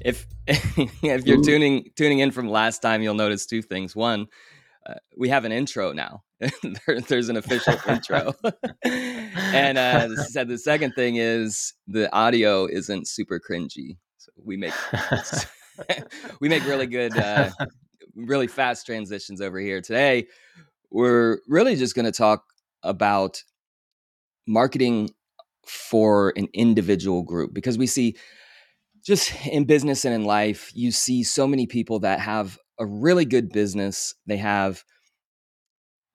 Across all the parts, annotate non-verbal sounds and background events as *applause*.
if *laughs* if you're tuning tuning in from last time, you'll notice two things. One, uh, we have an intro now. *laughs* there, there's an official intro, *laughs* and uh, said the second thing is the audio isn't super cringy. So we make we make really good, uh, really fast transitions over here. Today, we're really just going to talk about marketing for an individual group because we see just in business and in life, you see so many people that have a really good business. They have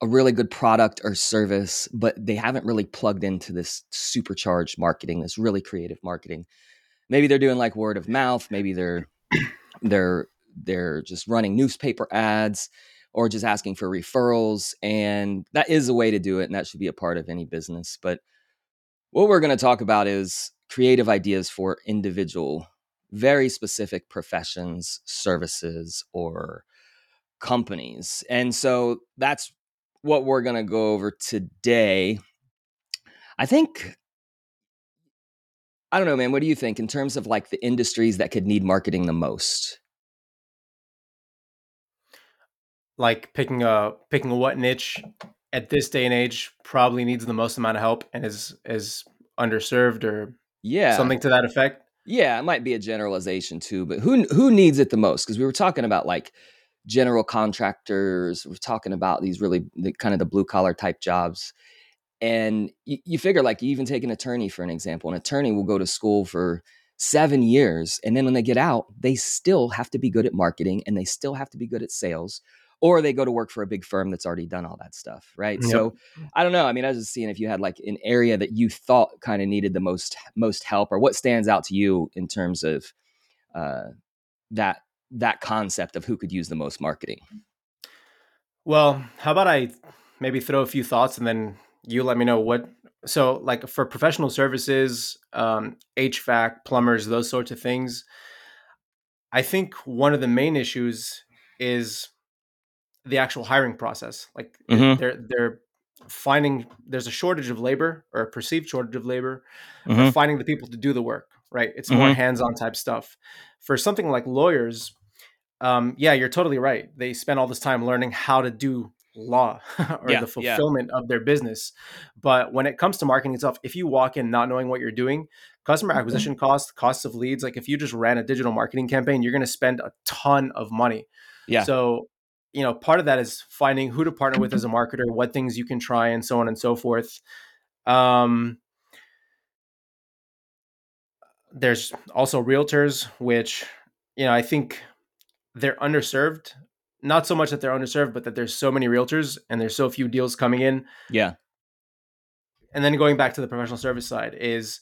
a really good product or service, but they haven't really plugged into this supercharged marketing, this really creative marketing. Maybe they're doing like word of mouth, maybe they're they're they're just running newspaper ads or just asking for referrals and that is a way to do it and that should be a part of any business. But what we're going to talk about is creative ideas for individual very specific professions, services, or companies. And so that's what we're going to go over today. I think, I don't know, man, what do you think in terms of like the industries that could need marketing the most? Like picking a picking a what niche at this day and age probably needs the most amount of help and is is underserved or yeah something to that effect yeah, it might be a generalization too, but who who needs it the most? Because we were talking about like general contractors. We're talking about these really the, kind of the blue collar type jobs, and you, you figure like you even take an attorney for an example. An attorney will go to school for seven years, and then when they get out, they still have to be good at marketing and they still have to be good at sales or they go to work for a big firm that's already done all that stuff, right? Yep. So I don't know. I mean, I was just seeing if you had like an area that you thought kind of needed the most most help, or what stands out to you in terms of uh, that that concept of who could use the most marketing. Well, how about I maybe throw a few thoughts and then you let me know what. So, like for professional services, um, HVAC, plumbers, those sorts of things, I think one of the main issues is the actual hiring process. Like mm-hmm. they're they're finding there's a shortage of labor or a perceived shortage of labor, mm-hmm. finding the people to do the work. Right, it's mm-hmm. more hands-on type stuff. For something like lawyers, um, yeah, you're totally right. They spend all this time learning how to do law *laughs* or yeah, the fulfillment yeah. of their business. But when it comes to marketing itself, if you walk in not knowing what you're doing, customer mm-hmm. acquisition costs, costs of leads, like if you just ran a digital marketing campaign, you're going to spend a ton of money. Yeah. So you know, part of that is finding who to partner with as a marketer, what things you can try, and so on and so forth. Um, there's also realtors, which you know I think they're underserved. Not so much that they're underserved, but that there's so many realtors and there's so few deals coming in. Yeah. And then going back to the professional service side is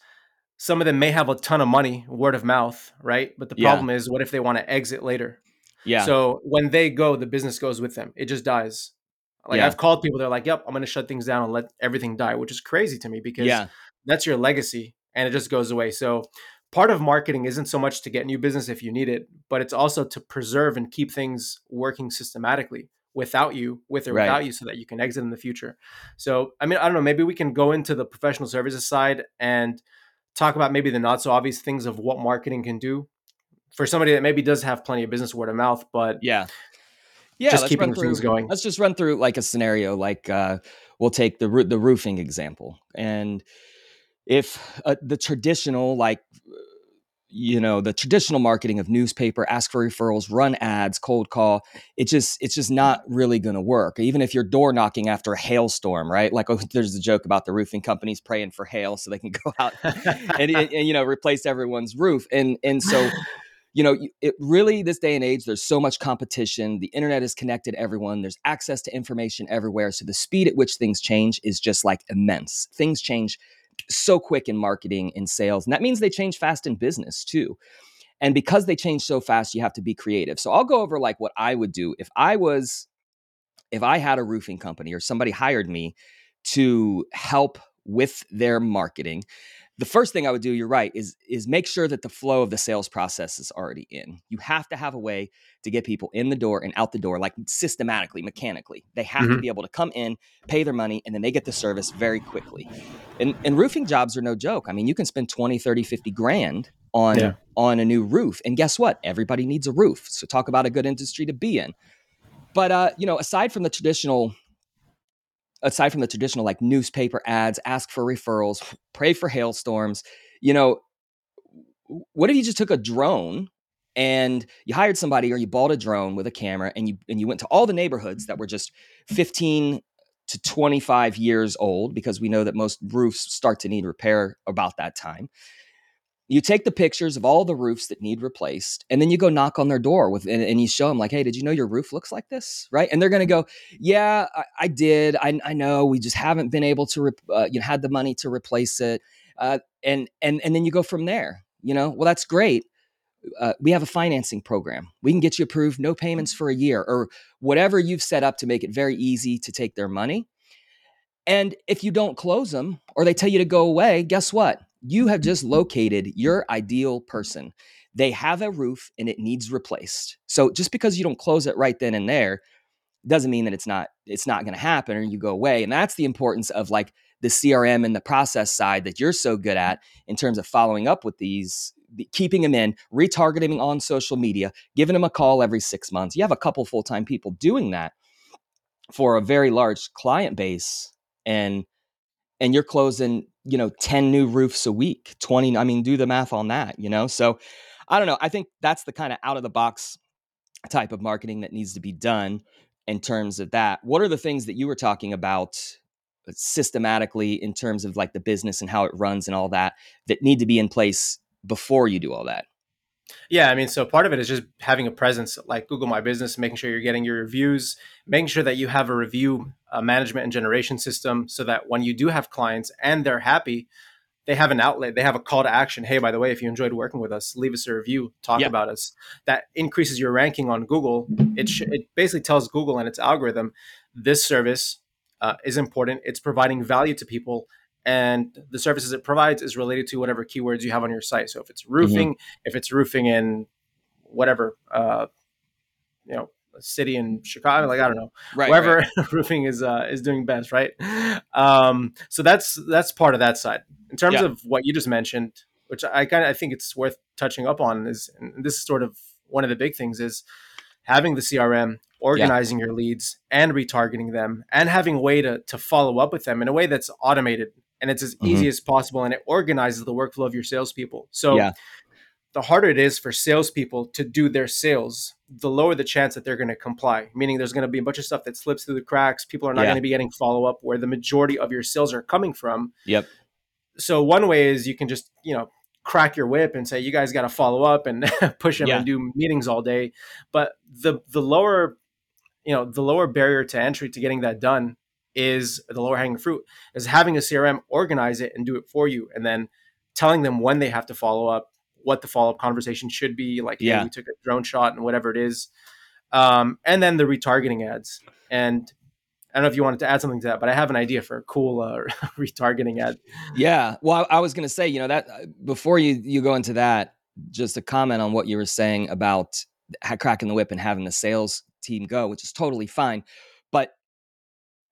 some of them may have a ton of money, word of mouth, right? But the problem yeah. is, what if they want to exit later? Yeah. So when they go, the business goes with them. It just dies. Like yeah. I've called people, they're like, "Yep, I'm going to shut things down and let everything die," which is crazy to me because yeah. that's your legacy and it just goes away. So part of marketing isn't so much to get new business if you need it, but it's also to preserve and keep things working systematically without you, with or right. without you, so that you can exit in the future. So, I mean, I don't know, maybe we can go into the professional services side and talk about maybe the not so obvious things of what marketing can do for somebody that maybe does have plenty of business word of mouth, but yeah, yeah, just keeping through, things going. Let's just run through like a scenario. Like uh, we'll take the the roofing example, and if uh, the traditional like you know the traditional marketing of newspaper ask for referrals run ads cold call it just it's just not really going to work even if you're door knocking after a hailstorm right like oh, *laughs* there's a joke about the roofing companies praying for hail so they can *laughs* go out and, and, and you know replace everyone's roof and and so you know, it really this day and age, there's so much competition. The internet is connected everyone. There's access to information everywhere. So the speed at which things change is just like immense. Things change so quick in marketing and sales. And that means they change fast in business too. And because they change so fast, you have to be creative. So I'll go over like what I would do if I was if I had a roofing company or somebody hired me to help with their marketing the first thing I would do, you're right, is is make sure that the flow of the sales process is already in. You have to have a way to get people in the door and out the door, like systematically, mechanically. They have mm-hmm. to be able to come in, pay their money, and then they get the service very quickly. And, and roofing jobs are no joke. I mean, you can spend 20, 30, 50 grand on yeah. on a new roof. And guess what? Everybody needs a roof. So talk about a good industry to be in. But uh, you know, aside from the traditional aside from the traditional like newspaper ads, ask for referrals, pray for hailstorms, you know, what if you just took a drone and you hired somebody or you bought a drone with a camera and you and you went to all the neighborhoods that were just 15 to 25 years old because we know that most roofs start to need repair about that time you take the pictures of all the roofs that need replaced and then you go knock on their door with and, and you show them like hey did you know your roof looks like this? Right? And they're going to go yeah I, I did. I, I, know. We just haven't been able to re- uh, you know had the money to replace it. Uh, and and and then you go from there you know? Well that's great. Uh, we have a financing program. We can get you approved no payments for a year or whatever you've set up to make it very easy to take their money. And if you don't close them or they tell you to go away guess what you have just located your ideal person. They have a roof and it needs replaced. So just because you don't close it right then and there doesn't mean that it's not it's not going to happen or you go away. And that's the importance of like the CRM and the process side that you're so good at in terms of following up with these keeping them in, retargeting them on social media, giving them a call every 6 months. You have a couple full-time people doing that for a very large client base and and you're closing you know 10 new roofs a week 20 i mean do the math on that you know? So i don't know i think that's the kind of out of the box type of marketing that needs to be done in terms of that. What are the things that you were talking about uh, systematically in terms of like the business and how it runs and all that that need to be in place before you do all that yeah, I mean, so part of it is just having a presence like Google My Business, making sure you're getting your reviews, making sure that you have a review uh, management and generation system so that when you do have clients and they're happy, they have an outlet, they have a call to action. Hey, by the way, if you enjoyed working with us, leave us a review, talk yep. about us. That increases your ranking on Google. It, sh- it basically tells Google and its algorithm this service uh, is important, it's providing value to people and the services it provides is related to whatever keywords you have on your site. So if it's roofing, mm-hmm. if it's roofing in whatever, uh, you know, city in Chicago, like I don't know, right, wherever right. *laughs* roofing is uh, is doing best, right? Um, so that's that's part of that side. In terms yeah. of what you just mentioned, which I kind of I think it's worth touching up on is, and this is sort of one of the big things is having the CRM, organizing yeah. your leads and retargeting them and having a way to, to follow up with them in a way that's automated and it's as mm-hmm. easy as possible and it organizes the workflow of your salespeople. So yeah. the harder it is for salespeople to do their sales, the lower the chance that they're going to comply. Meaning there's going to be a bunch of stuff that slips through the cracks. People are not yeah. going to be getting follow up where the majority of your sales are coming from. Yep. So one way is you can just, you know, crack your whip and say you guys got to follow up and *laughs* push them yeah. and do meetings all day. But the the lower you know the lower barrier to entry to getting that done is the lower hanging fruit is having a crm organize it and do it for you and then telling them when they have to follow up what the follow-up conversation should be like yeah hey, we took a drone shot and whatever it is um, and then the retargeting ads and I don't know if you wanted to add something to that, but I have an idea for a cool uh, *laughs* retargeting ad. Yeah, well, I, I was going to say, you know, that uh, before you you go into that, just a comment on what you were saying about cracking the whip and having the sales team go, which is totally fine.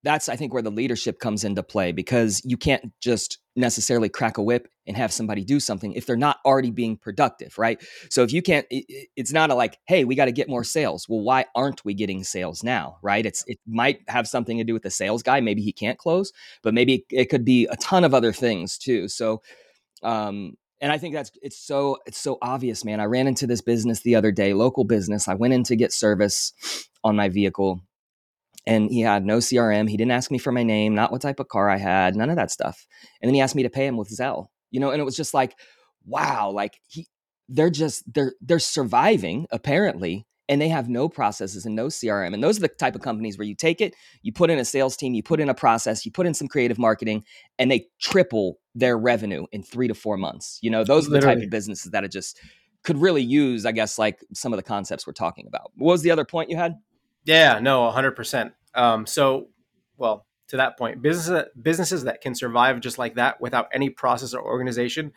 That's I think where the leadership comes into play because you can't just necessarily crack a whip and have somebody do something if they're not already being productive, right? So if you can't, it, it's not a like, hey, we got to get more sales. Well, why aren't we getting sales now, right? It's it might have something to do with the sales guy. Maybe he can't close, but maybe it could be a ton of other things too. So, um, and I think that's it's so it's so obvious, man. I ran into this business the other day, local business. I went in to get service on my vehicle and he had no CRM. He didn't ask me for my name, not what type of car I had, none of that stuff. And then he asked me to pay him with Zelle, you know, and it was just like, wow, like he, they're just they're they're surviving apparently, and they have no processes and no CRM. And those are the type of companies where you take it, you put in a sales team, you put in a process, you put in some creative marketing, and they triple their revenue in three to four months. You know, those are the Literally. type of businesses that it just could really use, I guess, like some of the concepts we're talking about. What was the other point you had? Yeah, no, 100%. Um, so, well, to that point businesses businesses that can survive just like that without any process or organization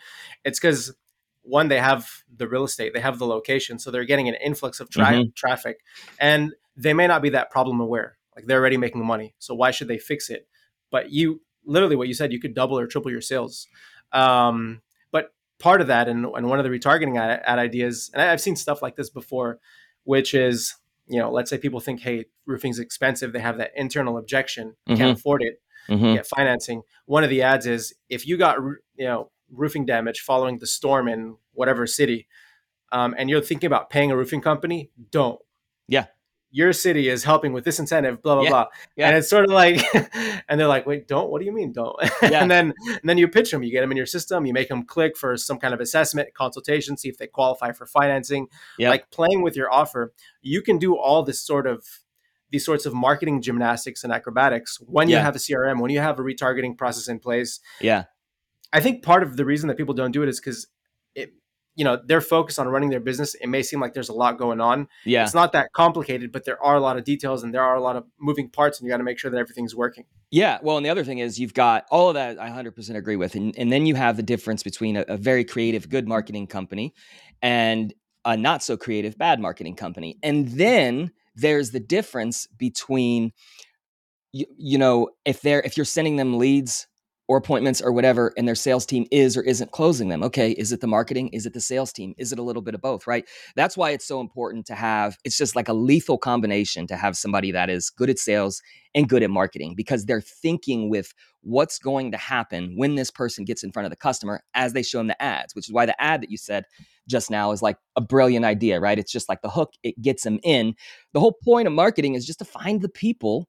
it's because one they have the real estate they have the location so they're getting an influx of tra- mm-hmm. traffic and they may not be that problem aware like they're already making money so why should they fix it but you literally what you said you could double or triple your sales um, but part of that and, and one of the retargeting ad, ad ideas and i've seen stuff like this before which is you know, let's say people think, hey, roofing's expensive. They have that internal objection, mm-hmm. can't afford it, mm-hmm. get financing. One of the ads is if you got, you know, roofing damage following the storm in whatever city, um, and you're thinking about paying a roofing company, don't. Yeah your city is helping with this incentive, blah blah yeah. blah. Yeah. And it's sort of like, *laughs* and they're like, wait, don't. What do you mean, don't? *laughs* Yeah. and then and then you pitch them. You get them in your system. You make them click for some kind of assessment, consultation, see if they qualify for financing. Yeah. Like playing with your offer, you can do all this sort of these sorts of marketing gymnastics and acrobatics when you have a CRM, when you have a retargeting process in place. Yeah. I think part of the reason that people don't do it is because it you know they're focused on running their business it may seem like there's a lot going on. Yeah. It's not that complicated but there are a lot of details and there are a lot of moving parts and you got to make sure that everything's working. Yeah well and the other thing is you've got all of that i 100% agree with and, and then you have the difference between a, a very creative good marketing company and a not so creative bad marketing company and then there's the difference between you, you know if they're if you're sending them leads or appointments or whatever and their sales team is or isn't closing them. Okay is it the marketing? Is it the sales team? Is it a little bit of both right? That's why it's so important to have it's just like a lethal combination to have somebody that is good at sales and good at marketing because they're thinking with what's going to happen when this person gets in front of the customer as they show them the ads which is why the ad that you said just now is like a brilliant idea right? It's just like the hook it gets them in. The whole point of marketing is just to find the people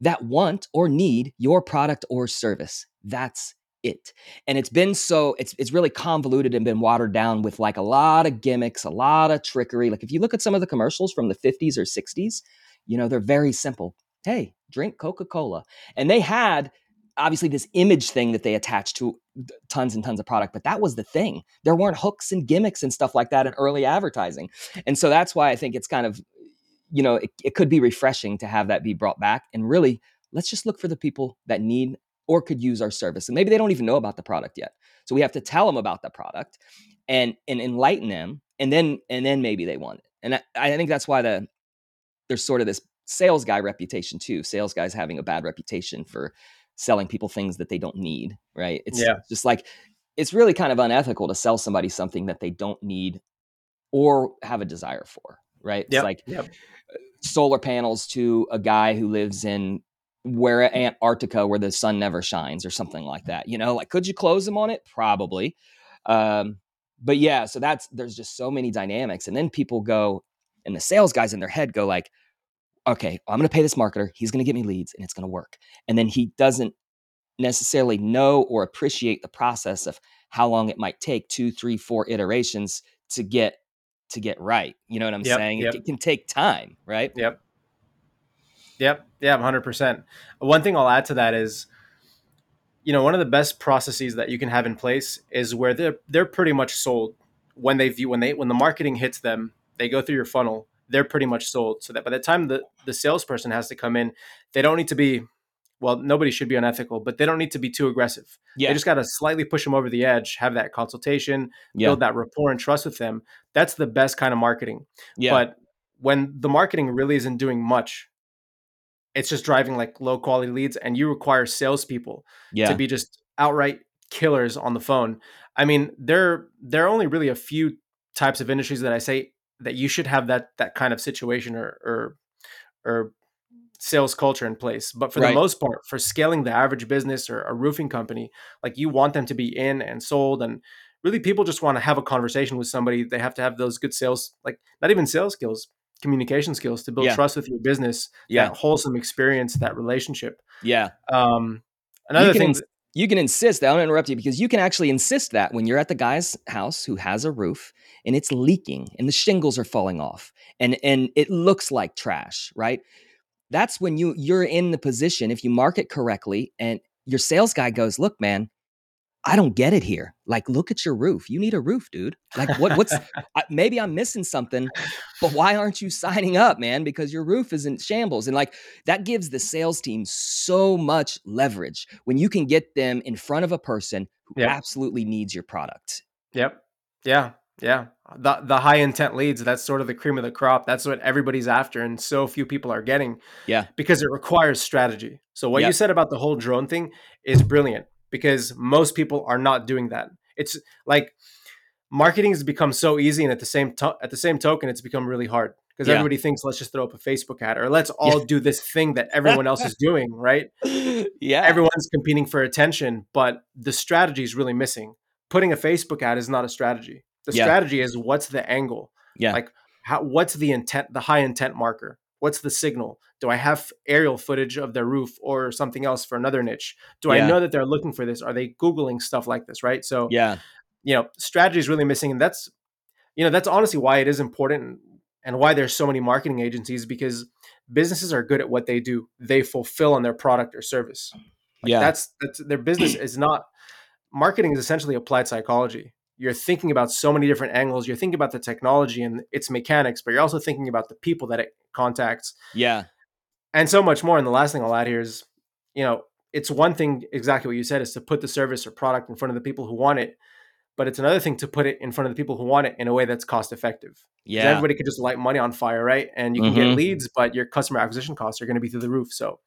that want or need your product or service. That's it. And it's been so it's it's really convoluted and been watered down with like a lot of gimmicks, a lot of trickery. Like if you look at some of the commercials from the 50s or 60s, you know, they're very simple. Hey, drink Coca-Cola. And they had obviously this image thing that they attached to tons and tons of product, but that was the thing. There weren't hooks and gimmicks and stuff like that in early advertising. And so that's why I think it's kind of you know, it, it could be refreshing to have that be brought back. And really, let's just look for the people that need or could use our service. And maybe they don't even know about the product yet. So we have to tell them about the product and and enlighten them, and then and then maybe they want it. And I, I think that's why the there's sort of this sales guy reputation too. Sales guys having a bad reputation for selling people things that they don't need. Right? It's yeah. just like it's really kind of unethical to sell somebody something that they don't need or have a desire for. Right? It's like yep solar panels to a guy who lives in where Antarctica where the sun never shines or something like that. You know, like could you close them on it? Probably. Um, but yeah, so that's there's just so many dynamics. And then people go, and the sales guys in their head go like, okay, I'm gonna pay this marketer, he's gonna get me leads and it's gonna work. And then he doesn't necessarily know or appreciate the process of how long it might take two, three, four iterations to get to get right. You know what I'm yep, saying? Yep. It, can take time, right? Yep. Yep. Yeah, 100%. One thing I'll add to that is you know, one of the best processes that you can have in place is where they're they're pretty much sold when they view when they when the marketing hits them, they go through your funnel, they're pretty much sold. So that by the time the the salesperson has to come in, they don't need to be well, nobody should be unethical, but they don't need to be too aggressive. Yeah. They just got to slightly push them over the edge, have that consultation, yeah. build that rapport and trust with them. That's the best kind of marketing. Yeah. But when the marketing really isn't doing much, it's just driving like low quality leads, and you require salespeople yeah. to be just outright killers on the phone. I mean, there there are only really a few types of industries that I say that you should have that that kind of situation or or or sales culture in place. But for right. the most part, for scaling the average business or a roofing company, like you want them to be in and sold and really people just want to have a conversation with somebody. They have to have those good sales, like not even sales skills, communication skills to build yeah. trust with your business, yeah. that wholesome experience, that relationship. Yeah. Um, another thing. Ins- you can insist that. I don't interrupt you because you can actually insist that when you're at the guy's house who has a roof and it's leaking and the shingles are falling off and and it looks like trash, right? That's when you you're in the position if you market correctly and your sales guy goes, "Look, man, I don't get it here. Like, look at your roof. You need a roof, dude. Like, what? What's *laughs* maybe I'm missing something, but why aren't you signing up, man? Because your roof is in shambles, and like that gives the sales team so much leverage when you can get them in front of a person who yep. absolutely needs your product. Yep. Yeah. Yeah. The the high intent leads, that's sort of the cream of the crop. That's what everybody's after and so few people are getting. Yeah. Because it requires strategy. So what yep. you said about the whole drone thing is brilliant because most people are not doing that. It's like marketing has become so easy and at the same to- at the same token it's become really hard because yeah. everybody thinks let's just throw up a Facebook ad or let's all yeah. do this thing that everyone else is *laughs* doing, right? Yeah. Everyone's competing for attention, but the strategy is really missing. Putting a Facebook ad is not a strategy. The yeah. strategy is what's the angle? Yeah. Like how what's the intent, the high intent marker? What's the signal? Do I have aerial footage of their roof or something else for another niche? Do yeah. I know that they're looking for this? Are they Googling stuff like this? Right. So, yeah, you know, strategy is really missing. And that's, you know, that's honestly why it is important and why there's so many marketing agencies because businesses are good at what they do. They fulfill on their product or service. Like yeah. That's, that's their business is not, marketing is essentially applied psychology you're thinking about so many different angles. You're thinking about the technology and its mechanics, but you're also thinking about the people that it contacts. Yeah. And so much more. And the last thing I'll add here is, you know, it's one thing exactly what you said is to put the service or product in front of the people who want it, but it's another thing to put it in front of the people who want it in a way that's cost effective. Yeah. Everybody could just light money on fire, right? And you can mm-hmm. get leads, but your customer acquisition costs are going to be through the roof. So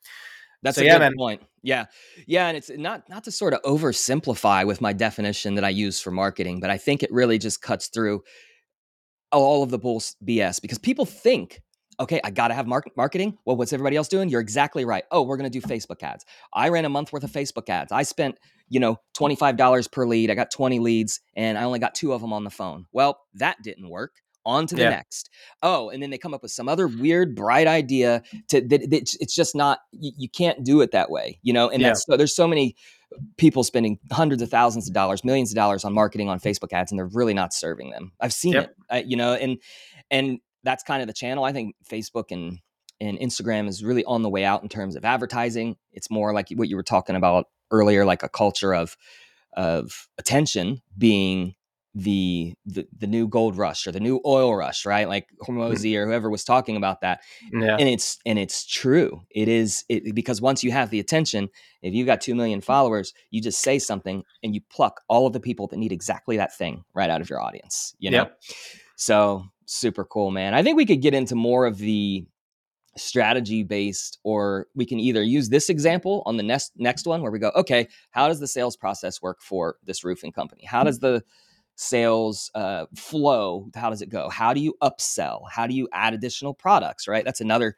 that's so, a yeah, good man. point. Yeah. Yeah. And it's not not to sort of oversimplify with my definition that I use for marketing, but I think it really just cuts through all of the bull BS because people think, okay, I gotta have mark- marketing. Well, what's everybody else doing? You're exactly right. Oh, we're gonna do Facebook ads. I ran a month worth of Facebook ads. I spent, you know, $25 per lead. I got 20 leads and I only got two of them on the phone. Well, that didn't work on to the yeah. next. Oh, and then they come up with some other mm. weird, bright idea to that, that it's just not you, you, can't do it that way, you know. And yeah. that's so, there's so many people spending hundreds of thousands of dollars, millions of dollars on marketing on Facebook ads, and they're really not serving them. I've seen yep. it, I, you know, and and that's kind of the channel. I think Facebook and and Instagram is really on the way out in terms of advertising. It's more like what you were talking about earlier, like a culture of of attention being the, the the new gold rush or the new oil rush, right? Like mm. Hormozi or whoever was talking about that. Yeah. And it's and it's true. It is it, because once you have the attention, if you've got 2 million followers, you just say something and you pluck all of the people that need exactly that thing right out of your audience, you know? Yep. So, super cool, man. I think we could get into more of the strategy based or we can either use this example on the next next one where we go okay how does the sales process work for this roofing company how does the sales uh, flow how does it go? How do you upsell? How do you add additional products right? That's another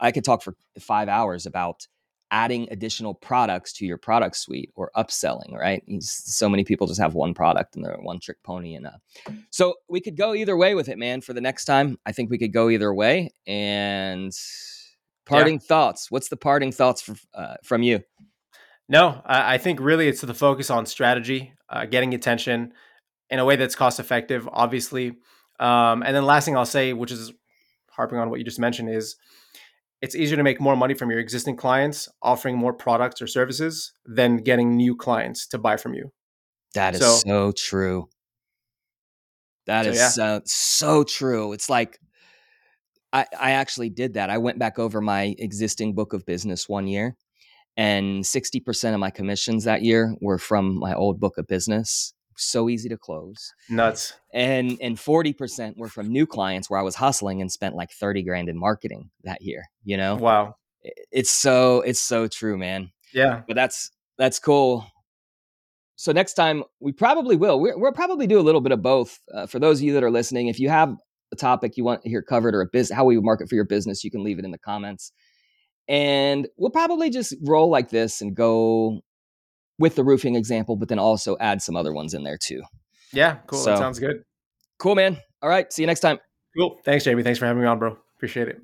i could talk for five hours about adding additional products to your product suite or upselling right? So many people just have one product and they're one trick pony and uh, so we could go either way with it man for the next time. I think we could go either way and parting yeah. thoughts. What's the parting thoughts for, uh, from you? No I, I think really it's the focus on strategy uh, getting attention in a way that's cost effective, obviously. Um, and then last thing I'll say, which is harping on what you just mentioned, is it's easier to make more money from your existing clients offering more products or services than getting new clients to buy from you. That is so, so true. That so, is yeah. so, so true. It's like I, I actually did that. I went back over my existing book of business one year, and 60% of my commissions that year were from my old book of business so easy to close. Nuts. And and 40% were from new clients where I was hustling and spent like 30 grand in marketing that year, you know? Wow. It's so it's so true, man. Yeah. But that's that's cool. So next time we probably will. we will probably do a little bit of both. Uh, for those of you that are listening, if you have a topic you want to hear covered or a business, how we would market for your business, you can leave it in the comments. And we'll probably just roll like this and go with the roofing example, but then also add some other ones in there too. Yeah, cool. So, that sounds good. Cool, man. All right. See you next time. Cool. Thanks, Jamie. Thanks for having me on, bro. Appreciate it.